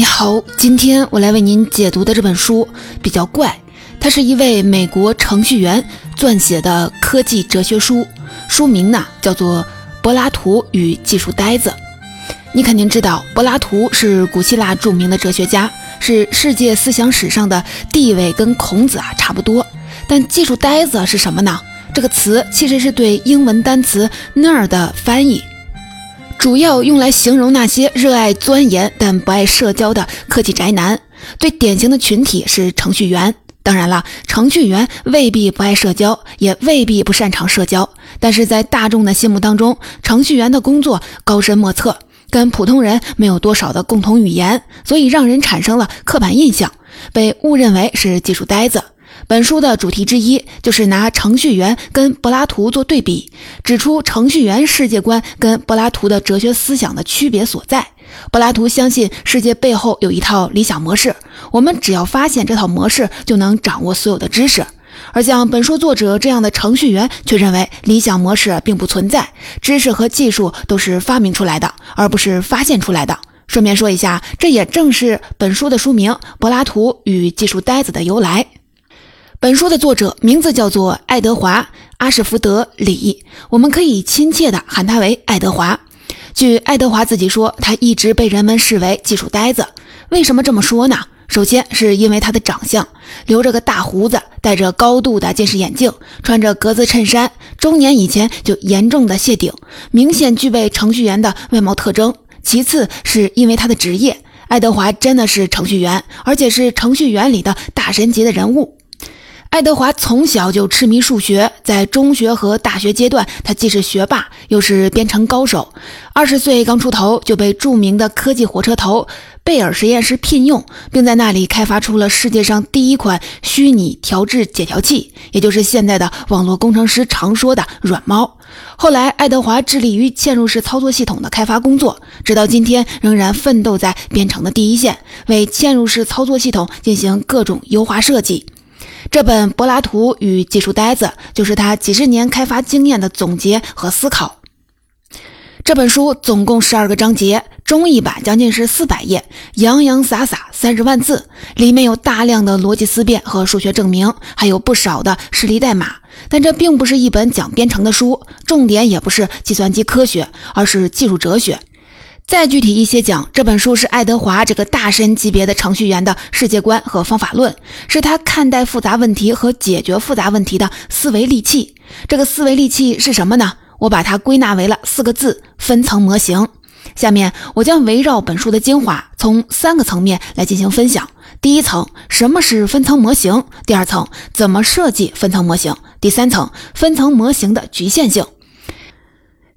你好，今天我来为您解读的这本书比较怪，它是一位美国程序员撰写的科技哲学书，书名呢叫做《柏拉图与技术呆子》。你肯定知道，柏拉图是古希腊著名的哲学家，是世界思想史上的地位跟孔子啊差不多。但技术呆子是什么呢？这个词其实是对英文单词 nerd 的翻译。主要用来形容那些热爱钻研但不爱社交的科技宅男。最典型的群体是程序员。当然了，程序员未必不爱社交，也未必不擅长社交。但是在大众的心目当中，程序员的工作高深莫测，跟普通人没有多少的共同语言，所以让人产生了刻板印象，被误认为是技术呆子。本书的主题之一就是拿程序员跟柏拉图做对比，指出程序员世界观跟柏拉图的哲学思想的区别所在。柏拉图相信世界背后有一套理想模式，我们只要发现这套模式，就能掌握所有的知识。而像本书作者这样的程序员却认为理想模式并不存在，知识和技术都是发明出来的，而不是发现出来的。顺便说一下，这也正是本书的书名《柏拉图与技术呆子》的由来。本书的作者名字叫做爱德华·阿什福德·里，我们可以亲切地喊他为爱德华。据爱德华自己说，他一直被人们视为技术呆子。为什么这么说呢？首先是因为他的长相，留着个大胡子，戴着高度的近视眼镜，穿着格子衬衫，中年以前就严重的谢顶，明显具备程序员的外貌特征。其次是因为他的职业，爱德华真的是程序员，而且是程序员里的大神级的人物。爱德华从小就痴迷数学，在中学和大学阶段，他既是学霸，又是编程高手。二十岁刚出头，就被著名的科技火车头贝尔实验室聘用，并在那里开发出了世界上第一款虚拟调制解调器，也就是现在的网络工程师常说的“软猫”。后来，爱德华致力于嵌入式操作系统的开发工作，直到今天仍然奋斗在编程的第一线，为嵌入式操作系统进行各种优化设计。这本《柏拉图与技术呆子》就是他几十年开发经验的总结和思考。这本书总共十二个章节，中译版将近是四百页，洋洋洒洒三十万字，里面有大量的逻辑思辨和数学证明，还有不少的示例代码。但这并不是一本讲编程的书，重点也不是计算机科学，而是技术哲学。再具体一些讲，这本书是爱德华这个大神级别的程序员的世界观和方法论，是他看待复杂问题和解决复杂问题的思维利器。这个思维利器是什么呢？我把它归纳为了四个字：分层模型。下面我将围绕本书的精华，从三个层面来进行分享。第一层，什么是分层模型？第二层，怎么设计分层模型？第三层，分层模型的局限性。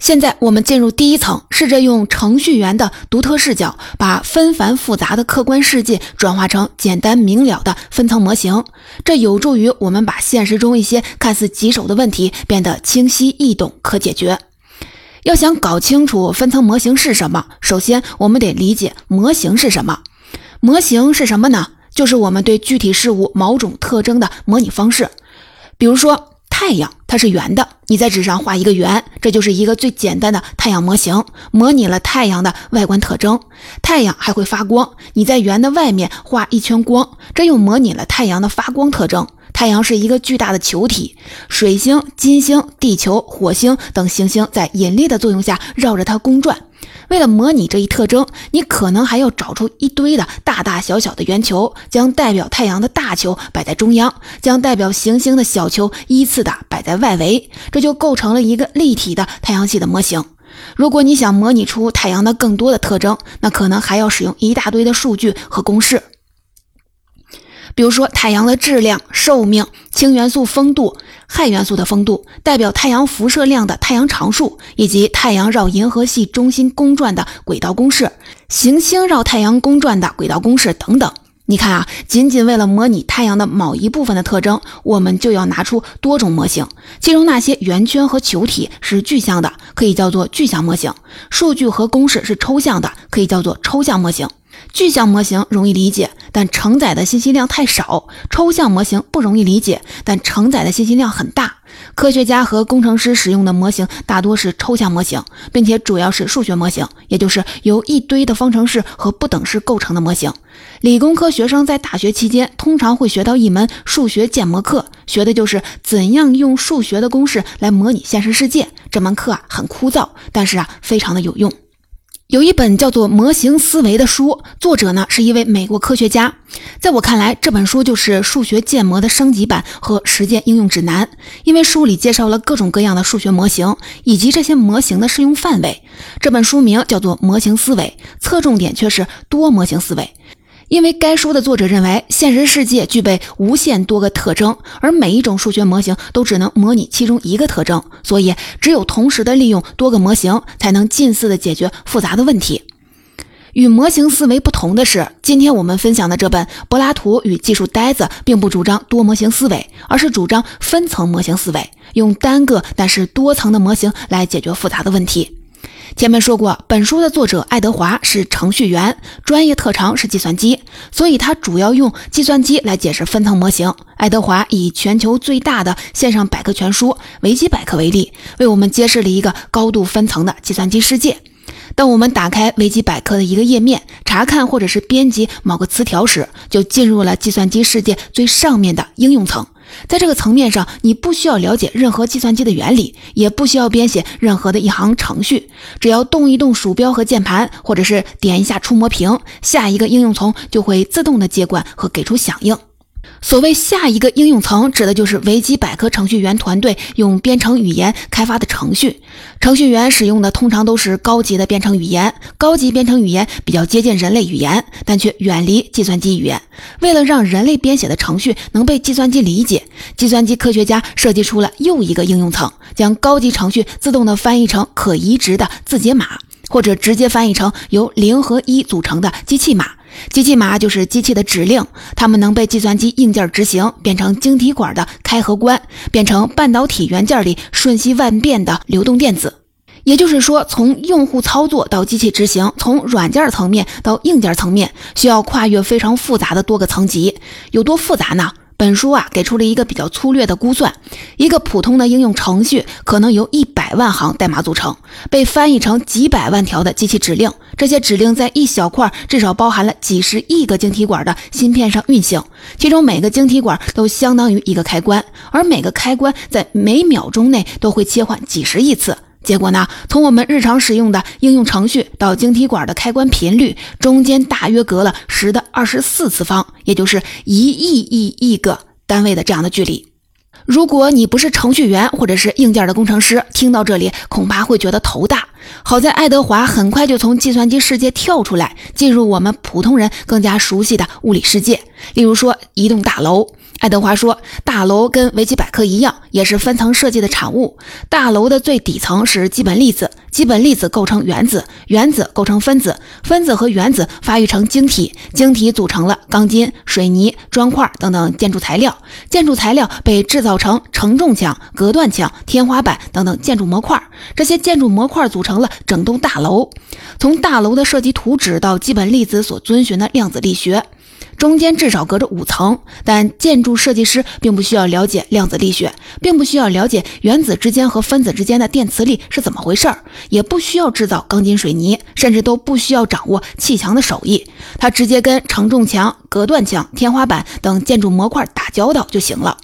现在我们进入第一层，试着用程序员的独特视角，把纷繁复杂的客观世界转化成简单明了的分层模型。这有助于我们把现实中一些看似棘手的问题变得清晰易懂、可解决。要想搞清楚分层模型是什么，首先我们得理解模型是什么。模型是什么呢？就是我们对具体事物某种特征的模拟方式。比如说。太阳它是圆的，你在纸上画一个圆，这就是一个最简单的太阳模型，模拟了太阳的外观特征。太阳还会发光，你在圆的外面画一圈光，这又模拟了太阳的发光特征。太阳是一个巨大的球体，水星、金星、地球、火星等行星在引力的作用下绕着它公转。为了模拟这一特征，你可能还要找出一堆的大大小小的圆球，将代表太阳的大球摆在中央，将代表行星的小球依次的摆在外围，这就构成了一个立体的太阳系的模型。如果你想模拟出太阳的更多的特征，那可能还要使用一大堆的数据和公式。比如说，太阳的质量、寿命、氢元素风度、氦元素的风度，代表太阳辐射量的太阳常数，以及太阳绕银河系中心公转的轨道公式、行星绕太阳公转的轨道公式等等。你看啊，仅仅为了模拟太阳的某一部分的特征，我们就要拿出多种模型。其中那些圆圈和球体是具象的，可以叫做具象模型；数据和公式是抽象的，可以叫做抽象模型。具象模型容易理解，但承载的信息量太少；抽象模型不容易理解，但承载的信息量很大。科学家和工程师使用的模型大多是抽象模型，并且主要是数学模型，也就是由一堆的方程式和不等式构成的模型。理工科学生在大学期间通常会学到一门数学建模课，学的就是怎样用数学的公式来模拟现实世界。这门课啊很枯燥，但是啊非常的有用。有一本叫做《模型思维》的书，作者呢是一位美国科学家。在我看来，这本书就是数学建模的升级版和实践应用指南，因为书里介绍了各种各样的数学模型以及这些模型的适用范围。这本书名叫做《模型思维》，侧重点却是多模型思维。因为该书的作者认为，现实世界具备无限多个特征，而每一种数学模型都只能模拟其中一个特征，所以只有同时的利用多个模型，才能近似的解决复杂的问题。与模型思维不同的是，今天我们分享的这本《柏拉图与技术呆子》并不主张多模型思维，而是主张分层模型思维，用单个但是多层的模型来解决复杂的问题。前面说过，本书的作者爱德华是程序员，专业特长是计算机，所以他主要用计算机来解释分层模型。爱德华以全球最大的线上百科全书维基百科为例，为我们揭示了一个高度分层的计算机世界。当我们打开维基百科的一个页面，查看或者是编辑某个词条时，就进入了计算机世界最上面的应用层。在这个层面上，你不需要了解任何计算机的原理，也不需要编写任何的一行程序，只要动一动鼠标和键盘，或者是点一下触摸屏，下一个应用从就会自动的接管和给出响应。所谓下一个应用层，指的就是维基百科程序员团队用编程语言开发的程序。程序员使用的通常都是高级的编程语言，高级编程语言比较接近人类语言，但却远离计算机语言。为了让人类编写的程序能被计算机理解，计算机科学家设计出了又一个应用层，将高级程序自动的翻译成可移植的字节码，或者直接翻译成由零和一组成的机器码。机器码就是机器的指令，它们能被计算机硬件执行，变成晶体管的开合关，变成半导体元件里瞬息万变的流动电子。也就是说，从用户操作到机器执行，从软件层面到硬件层面，需要跨越非常复杂的多个层级。有多复杂呢？本书啊给出了一个比较粗略的估算：一个普通的应用程序可能由一百万行代码组成，被翻译成几百万条的机器指令。这些指令在一小块至少包含了几十亿个晶体管的芯片上运行，其中每个晶体管都相当于一个开关，而每个开关在每秒钟内都会切换几十亿次。结果呢？从我们日常使用的应用程序到晶体管的开关频率，中间大约隔了十的二十四次方，也就是一亿亿亿个单位的这样的距离。如果你不是程序员或者是硬件的工程师，听到这里恐怕会觉得头大。好在爱德华很快就从计算机世界跳出来，进入我们普通人更加熟悉的物理世界，例如说一栋大楼。爱德华说：“大楼跟维基百科一样，也是分层设计的产物。大楼的最底层是基本粒子，基本粒子构成原子，原子构成分子，分子和原子发育成晶体，晶体组成了钢筋、水泥、砖块等等建筑材料。建筑材料被制造成承重墙、隔断墙、天花板等等建筑模块。这些建筑模块组成了整栋大楼。从大楼的设计图纸到基本粒子所遵循的量子力学。”中间至少隔着五层，但建筑设计师并不需要了解量子力学，并不需要了解原子之间和分子之间的电磁力是怎么回事儿，也不需要制造钢筋水泥，甚至都不需要掌握砌墙的手艺，他直接跟承重墙、隔断墙、天花板等建筑模块打交道就行了。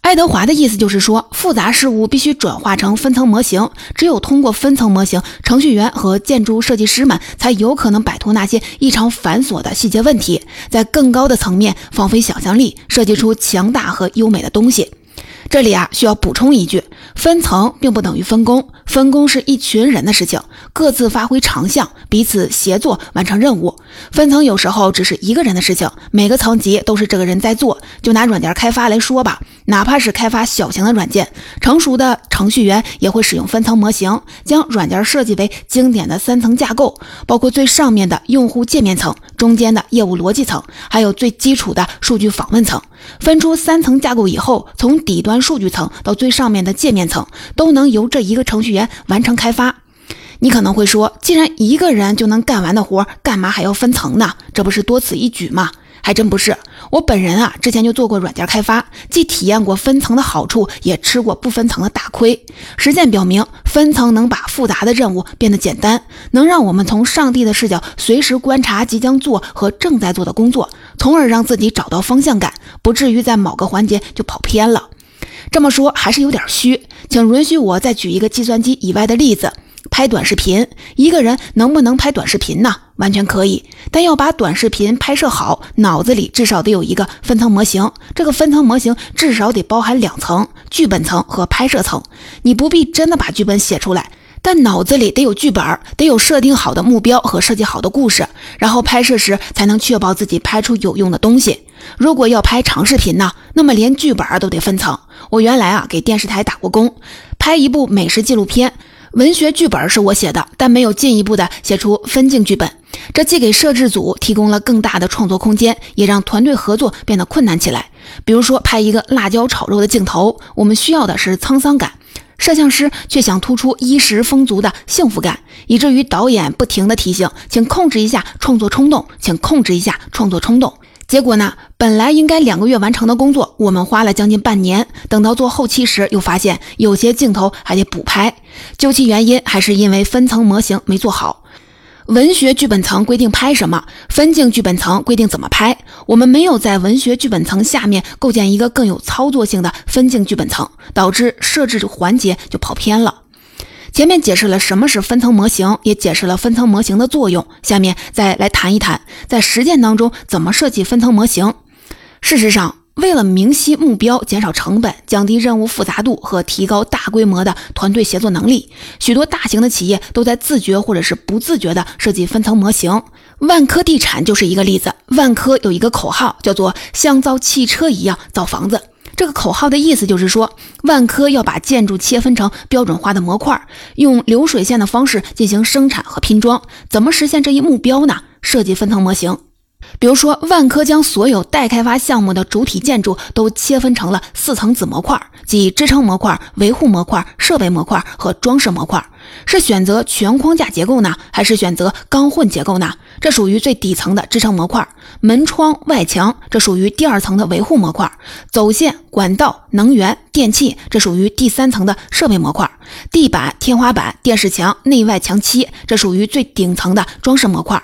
爱德华的意思就是说，复杂事物必须转化成分层模型，只有通过分层模型，程序员和建筑设计师们才有可能摆脱那些异常繁琐的细节问题，在更高的层面放飞想象力，设计出强大和优美的东西。这里啊，需要补充一句：分层并不等于分工，分工是一群人的事情，各自发挥长项，彼此协作完成任务。分层有时候只是一个人的事情，每个层级都是这个人在做。就拿软件开发来说吧，哪怕是开发小型的软件，成熟的程序员也会使用分层模型，将软件设计为经典的三层架构，包括最上面的用户界面层，中间的业务逻辑层，还有最基础的数据访问层。分出三层架构以后，从底端数据层到最上面的界面层，都能由这一个程序员完成开发。你可能会说，既然一个人就能干完的活，干嘛还要分层呢？这不是多此一举吗？还真不是。我本人啊，之前就做过软件开发，既体验过分层的好处，也吃过不分层的大亏。实践表明，分层能把复杂的任务变得简单，能让我们从上帝的视角随时观察即将做和正在做的工作，从而让自己找到方向感，不至于在某个环节就跑偏了。这么说还是有点虚，请允许我再举一个计算机以外的例子。拍短视频，一个人能不能拍短视频呢？完全可以，但要把短视频拍摄好，脑子里至少得有一个分层模型。这个分层模型至少得包含两层：剧本层和拍摄层。你不必真的把剧本写出来，但脑子里得有剧本，得有设定好的目标和设计好的故事，然后拍摄时才能确保自己拍出有用的东西。如果要拍长视频呢，那么连剧本都得分层。我原来啊给电视台打过工，拍一部美食纪录片。文学剧本是我写的，但没有进一步的写出分镜剧本，这既给摄制组提供了更大的创作空间，也让团队合作变得困难起来。比如说，拍一个辣椒炒肉的镜头，我们需要的是沧桑感，摄像师却想突出衣食丰足的幸福感，以至于导演不停的提醒，请控制一下创作冲动，请控制一下创作冲动。结果呢？本来应该两个月完成的工作，我们花了将近半年。等到做后期时，又发现有些镜头还得补拍。究其原因，还是因为分层模型没做好。文学剧本层规定拍什么，分镜剧本层规定怎么拍。我们没有在文学剧本层下面构建一个更有操作性的分镜剧本层，导致设置环节就跑偏了。前面解释了什么是分层模型，也解释了分层模型的作用。下面再来谈一谈，在实践当中怎么设计分层模型。事实上，为了明晰目标、减少成本、降低任务复杂度和提高大规模的团队协作能力，许多大型的企业都在自觉或者是不自觉地设计分层模型。万科地产就是一个例子。万科有一个口号，叫做“像造汽车一样造房子”。这个口号的意思就是说，万科要把建筑切分成标准化的模块，用流水线的方式进行生产和拼装。怎么实现这一目标呢？设计分层模型。比如说，万科将所有待开发项目的主体建筑都切分成了四层子模块，即支撑模块、维护模块、设备模块和装饰模块。是选择全框架结构呢，还是选择钢混结构呢？这属于最底层的支撑模块。门窗、外墙，这属于第二层的维护模块。走线、管道、能源、电器，这属于第三层的设备模块。地板、天花板、电视墙、内外墙漆，这属于最顶层的装饰模块。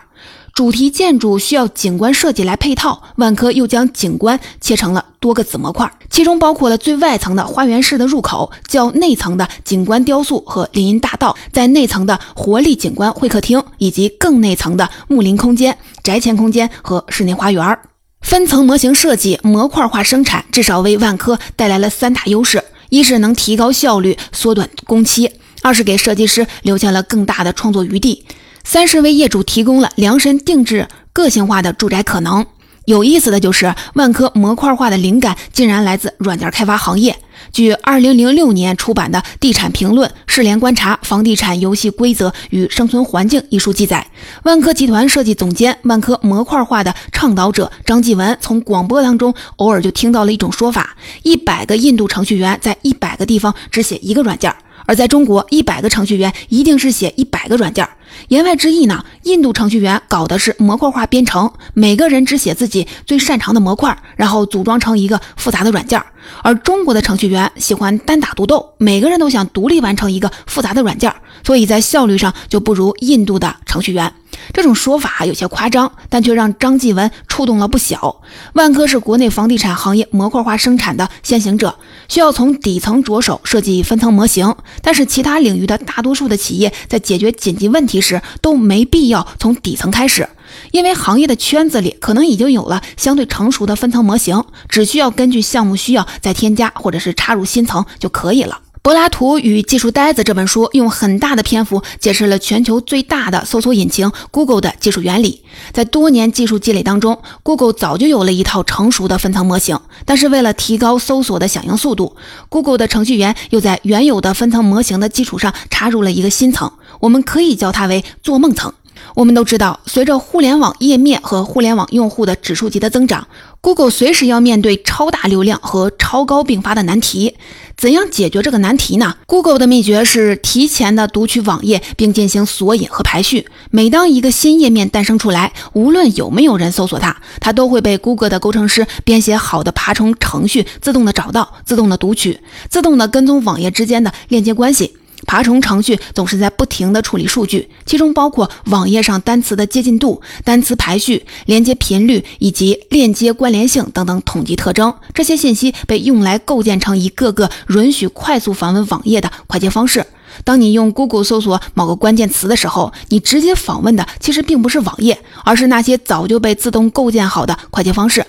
主题建筑需要景观设计来配套，万科又将景观切成了多个子模块，其中包括了最外层的花园式的入口，较内层的景观雕塑和林荫大道，在内层的活力景观会客厅，以及更内层的木林空间、宅前空间和室内花园。分层模型设计、模块化生产，至少为万科带来了三大优势：一是能提高效率、缩短工期；二是给设计师留下了更大的创作余地。三是为业主提供了量身定制、个性化的住宅可能。有意思的就是，万科模块化的灵感竟然来自软件开发行业。据2006年出版的《地产评论：世联观察房地产游戏规则与生存环境》一书记载，万科集团设计总监、万科模块化的倡导者张继文从广播当中偶尔就听到了一种说法：一百个印度程序员在一百个地方只写一个软件。而在中国，一百个程序员一定是写一百个软件。言外之意呢，印度程序员搞的是模块化编程，每个人只写自己最擅长的模块，然后组装成一个复杂的软件。而中国的程序员喜欢单打独斗，每个人都想独立完成一个复杂的软件，所以在效率上就不如印度的程序员。这种说法有些夸张，但却让张继文触动了不小。万科是国内房地产行业模块化生产的先行者，需要从底层着手设计分层模型。但是，其他领域的大多数的企业在解决紧急问题时都没必要从底层开始，因为行业的圈子里可能已经有了相对成熟的分层模型，只需要根据项目需要再添加或者是插入新层就可以了。柏拉图与技术呆子这本书用很大的篇幅解释了全球最大的搜索引擎 Google 的技术原理。在多年技术积累当中，Google 早就有了一套成熟的分层模型。但是为了提高搜索的响应速度，Google 的程序员又在原有的分层模型的基础上插入了一个新层，我们可以叫它为做梦层。我们都知道，随着互联网页面和互联网用户的指数级的增长，Google 随时要面对超大流量和超高并发的难题。怎样解决这个难题呢？Google 的秘诀是提前的读取网页，并进行索引和排序。每当一个新页面诞生出来，无论有没有人搜索它，它都会被 Google 的工程师编写好的爬虫程序自动的找到、自动的读取、自动的跟踪网页之间的链接关系。爬虫程序总是在不停地处理数据，其中包括网页上单词的接近度、单词排序、连接频率以及链接关联性等等统计特征。这些信息被用来构建成一个个允许快速访问网页的快捷方式。当你用 Google 搜索某个关键词的时候，你直接访问的其实并不是网页，而是那些早就被自动构建好的快捷方式。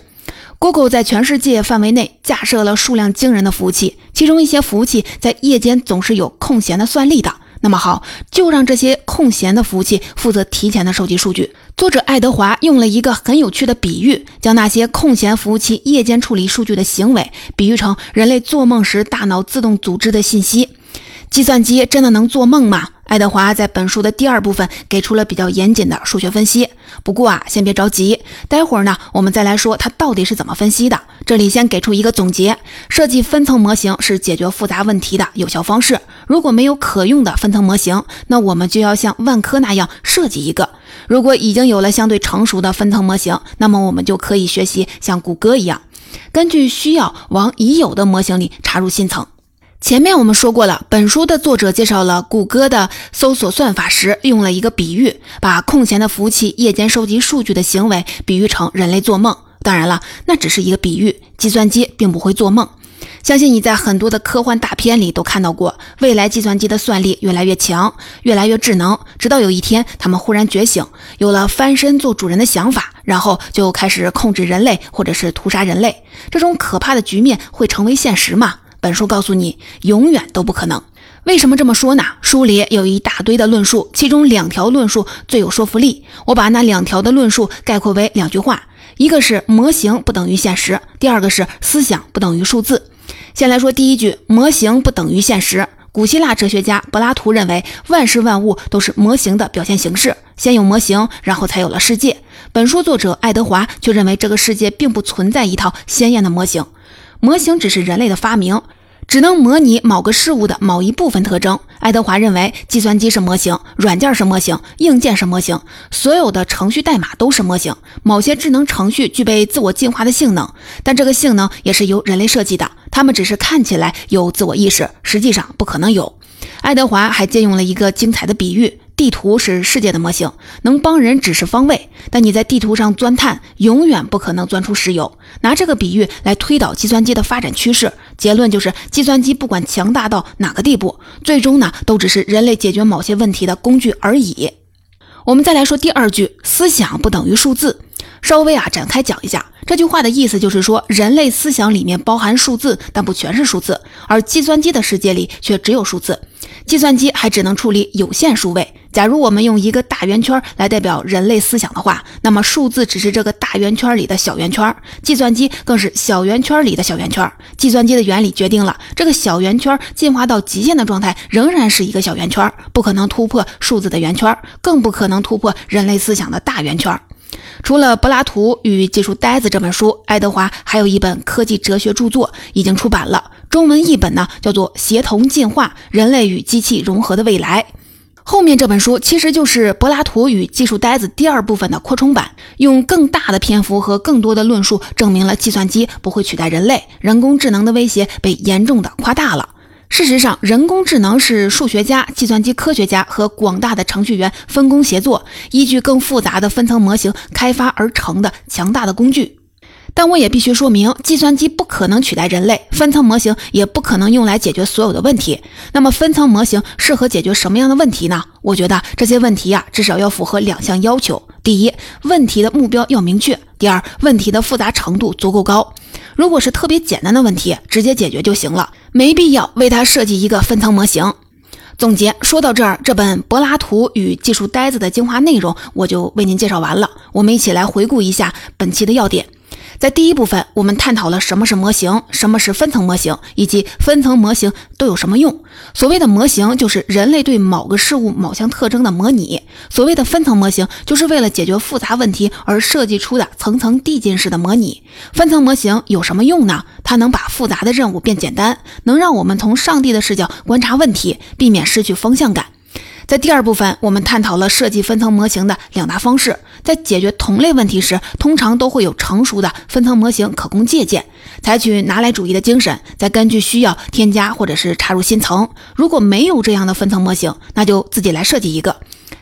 Google 在全世界范围内架设了数量惊人的服务器，其中一些服务器在夜间总是有空闲的算力的。那么好，就让这些空闲的服务器负责提前的收集数据。作者爱德华用了一个很有趣的比喻，将那些空闲服务器夜间处理数据的行为比喻成人类做梦时大脑自动组织的信息。计算机真的能做梦吗？爱德华在本书的第二部分给出了比较严谨的数学分析。不过啊，先别着急，待会儿呢，我们再来说他到底是怎么分析的。这里先给出一个总结：设计分层模型是解决复杂问题的有效方式。如果没有可用的分层模型，那我们就要像万科那样设计一个。如果已经有了相对成熟的分层模型，那么我们就可以学习像谷歌一样，根据需要往已有的模型里插入新层。前面我们说过了，本书的作者介绍了谷歌的搜索算法时，用了一个比喻，把空闲的服务器夜间收集数据的行为比喻成人类做梦。当然了，那只是一个比喻，计算机并不会做梦。相信你在很多的科幻大片里都看到过，未来计算机的算力越来越强，越来越智能，直到有一天他们忽然觉醒，有了翻身做主人的想法，然后就开始控制人类或者是屠杀人类。这种可怕的局面会成为现实吗？本书告诉你，永远都不可能。为什么这么说呢？书里有一大堆的论述，其中两条论述最有说服力。我把那两条的论述概括为两句话：一个是模型不等于现实，第二个是思想不等于数字。先来说第一句，模型不等于现实。古希腊哲学家柏拉图认为，万事万物都是模型的表现形式，先有模型，然后才有了世界。本书作者爱德华却认为，这个世界并不存在一套鲜艳的模型。模型只是人类的发明，只能模拟某个事物的某一部分特征。爱德华认为，计算机是模型，软件是模型，硬件是模型，所有的程序代码都是模型。某些智能程序具备自我进化的性能，但这个性能也是由人类设计的。他们只是看起来有自我意识，实际上不可能有。爱德华还借用了一个精彩的比喻。地图是世界的模型，能帮人指示方位，但你在地图上钻探，永远不可能钻出石油。拿这个比喻来推导计算机的发展趋势，结论就是，计算机不管强大到哪个地步，最终呢，都只是人类解决某些问题的工具而已。我们再来说第二句，思想不等于数字。稍微啊展开讲一下这句话的意思，就是说人类思想里面包含数字，但不全是数字，而计算机的世界里却只有数字。计算机还只能处理有限数位。假如我们用一个大圆圈来代表人类思想的话，那么数字只是这个大圆圈里的小圆圈，计算机更是小圆圈里的小圆圈。计算机的原理决定了这个小圆圈进化到极限的状态仍然是一个小圆圈，不可能突破数字的圆圈，更不可能突破人类思想的大圆圈。除了《柏拉图与技术呆子》这本书，爱德华还有一本科技哲学著作已经出版了，中文译本呢叫做《协同进化：人类与机器融合的未来》。后面这本书其实就是《柏拉图与技术呆子》第二部分的扩充版，用更大的篇幅和更多的论述证明了计算机不会取代人类，人工智能的威胁被严重的夸大了。事实上，人工智能是数学家、计算机科学家和广大的程序员分工协作，依据更复杂的分层模型开发而成的强大的工具。但我也必须说明，计算机不可能取代人类，分层模型也不可能用来解决所有的问题。那么，分层模型适合解决什么样的问题呢？我觉得这些问题呀，至少要符合两项要求：第一，问题的目标要明确；第二，问题的复杂程度足够高。如果是特别简单的问题，直接解决就行了，没必要为它设计一个分层模型。总结说到这儿，这本《柏拉图与技术呆子》的精华内容我就为您介绍完了。我们一起来回顾一下本期的要点。在第一部分，我们探讨了什么是模型，什么是分层模型，以及分层模型都有什么用。所谓的模型，就是人类对某个事物某项特征的模拟；所谓的分层模型，就是为了解决复杂问题而设计出的层层递进式的模拟。分层模型有什么用呢？它能把复杂的任务变简单，能让我们从上帝的视角观察问题，避免失去方向感。在第二部分，我们探讨了设计分层模型的两大方式。在解决同类问题时，通常都会有成熟的分层模型可供借鉴。采取拿来主义的精神，再根据需要添加或者是插入新层。如果没有这样的分层模型，那就自己来设计一个。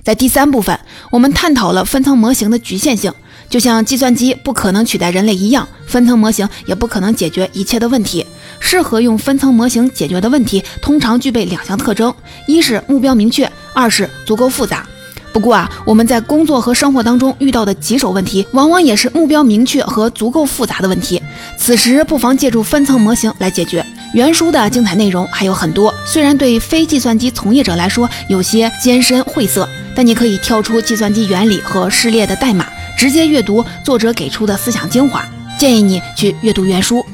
在第三部分，我们探讨了分层模型的局限性。就像计算机不可能取代人类一样，分层模型也不可能解决一切的问题。适合用分层模型解决的问题，通常具备两项特征：一是目标明确，二是足够复杂。不过啊，我们在工作和生活当中遇到的棘手问题，往往也是目标明确和足够复杂的问题。此时不妨借助分层模型来解决。原书的精彩内容还有很多，虽然对非计算机从业者来说有些艰深晦涩，但你可以跳出计算机原理和撕裂的代码，直接阅读作者给出的思想精华。建议你去阅读原书。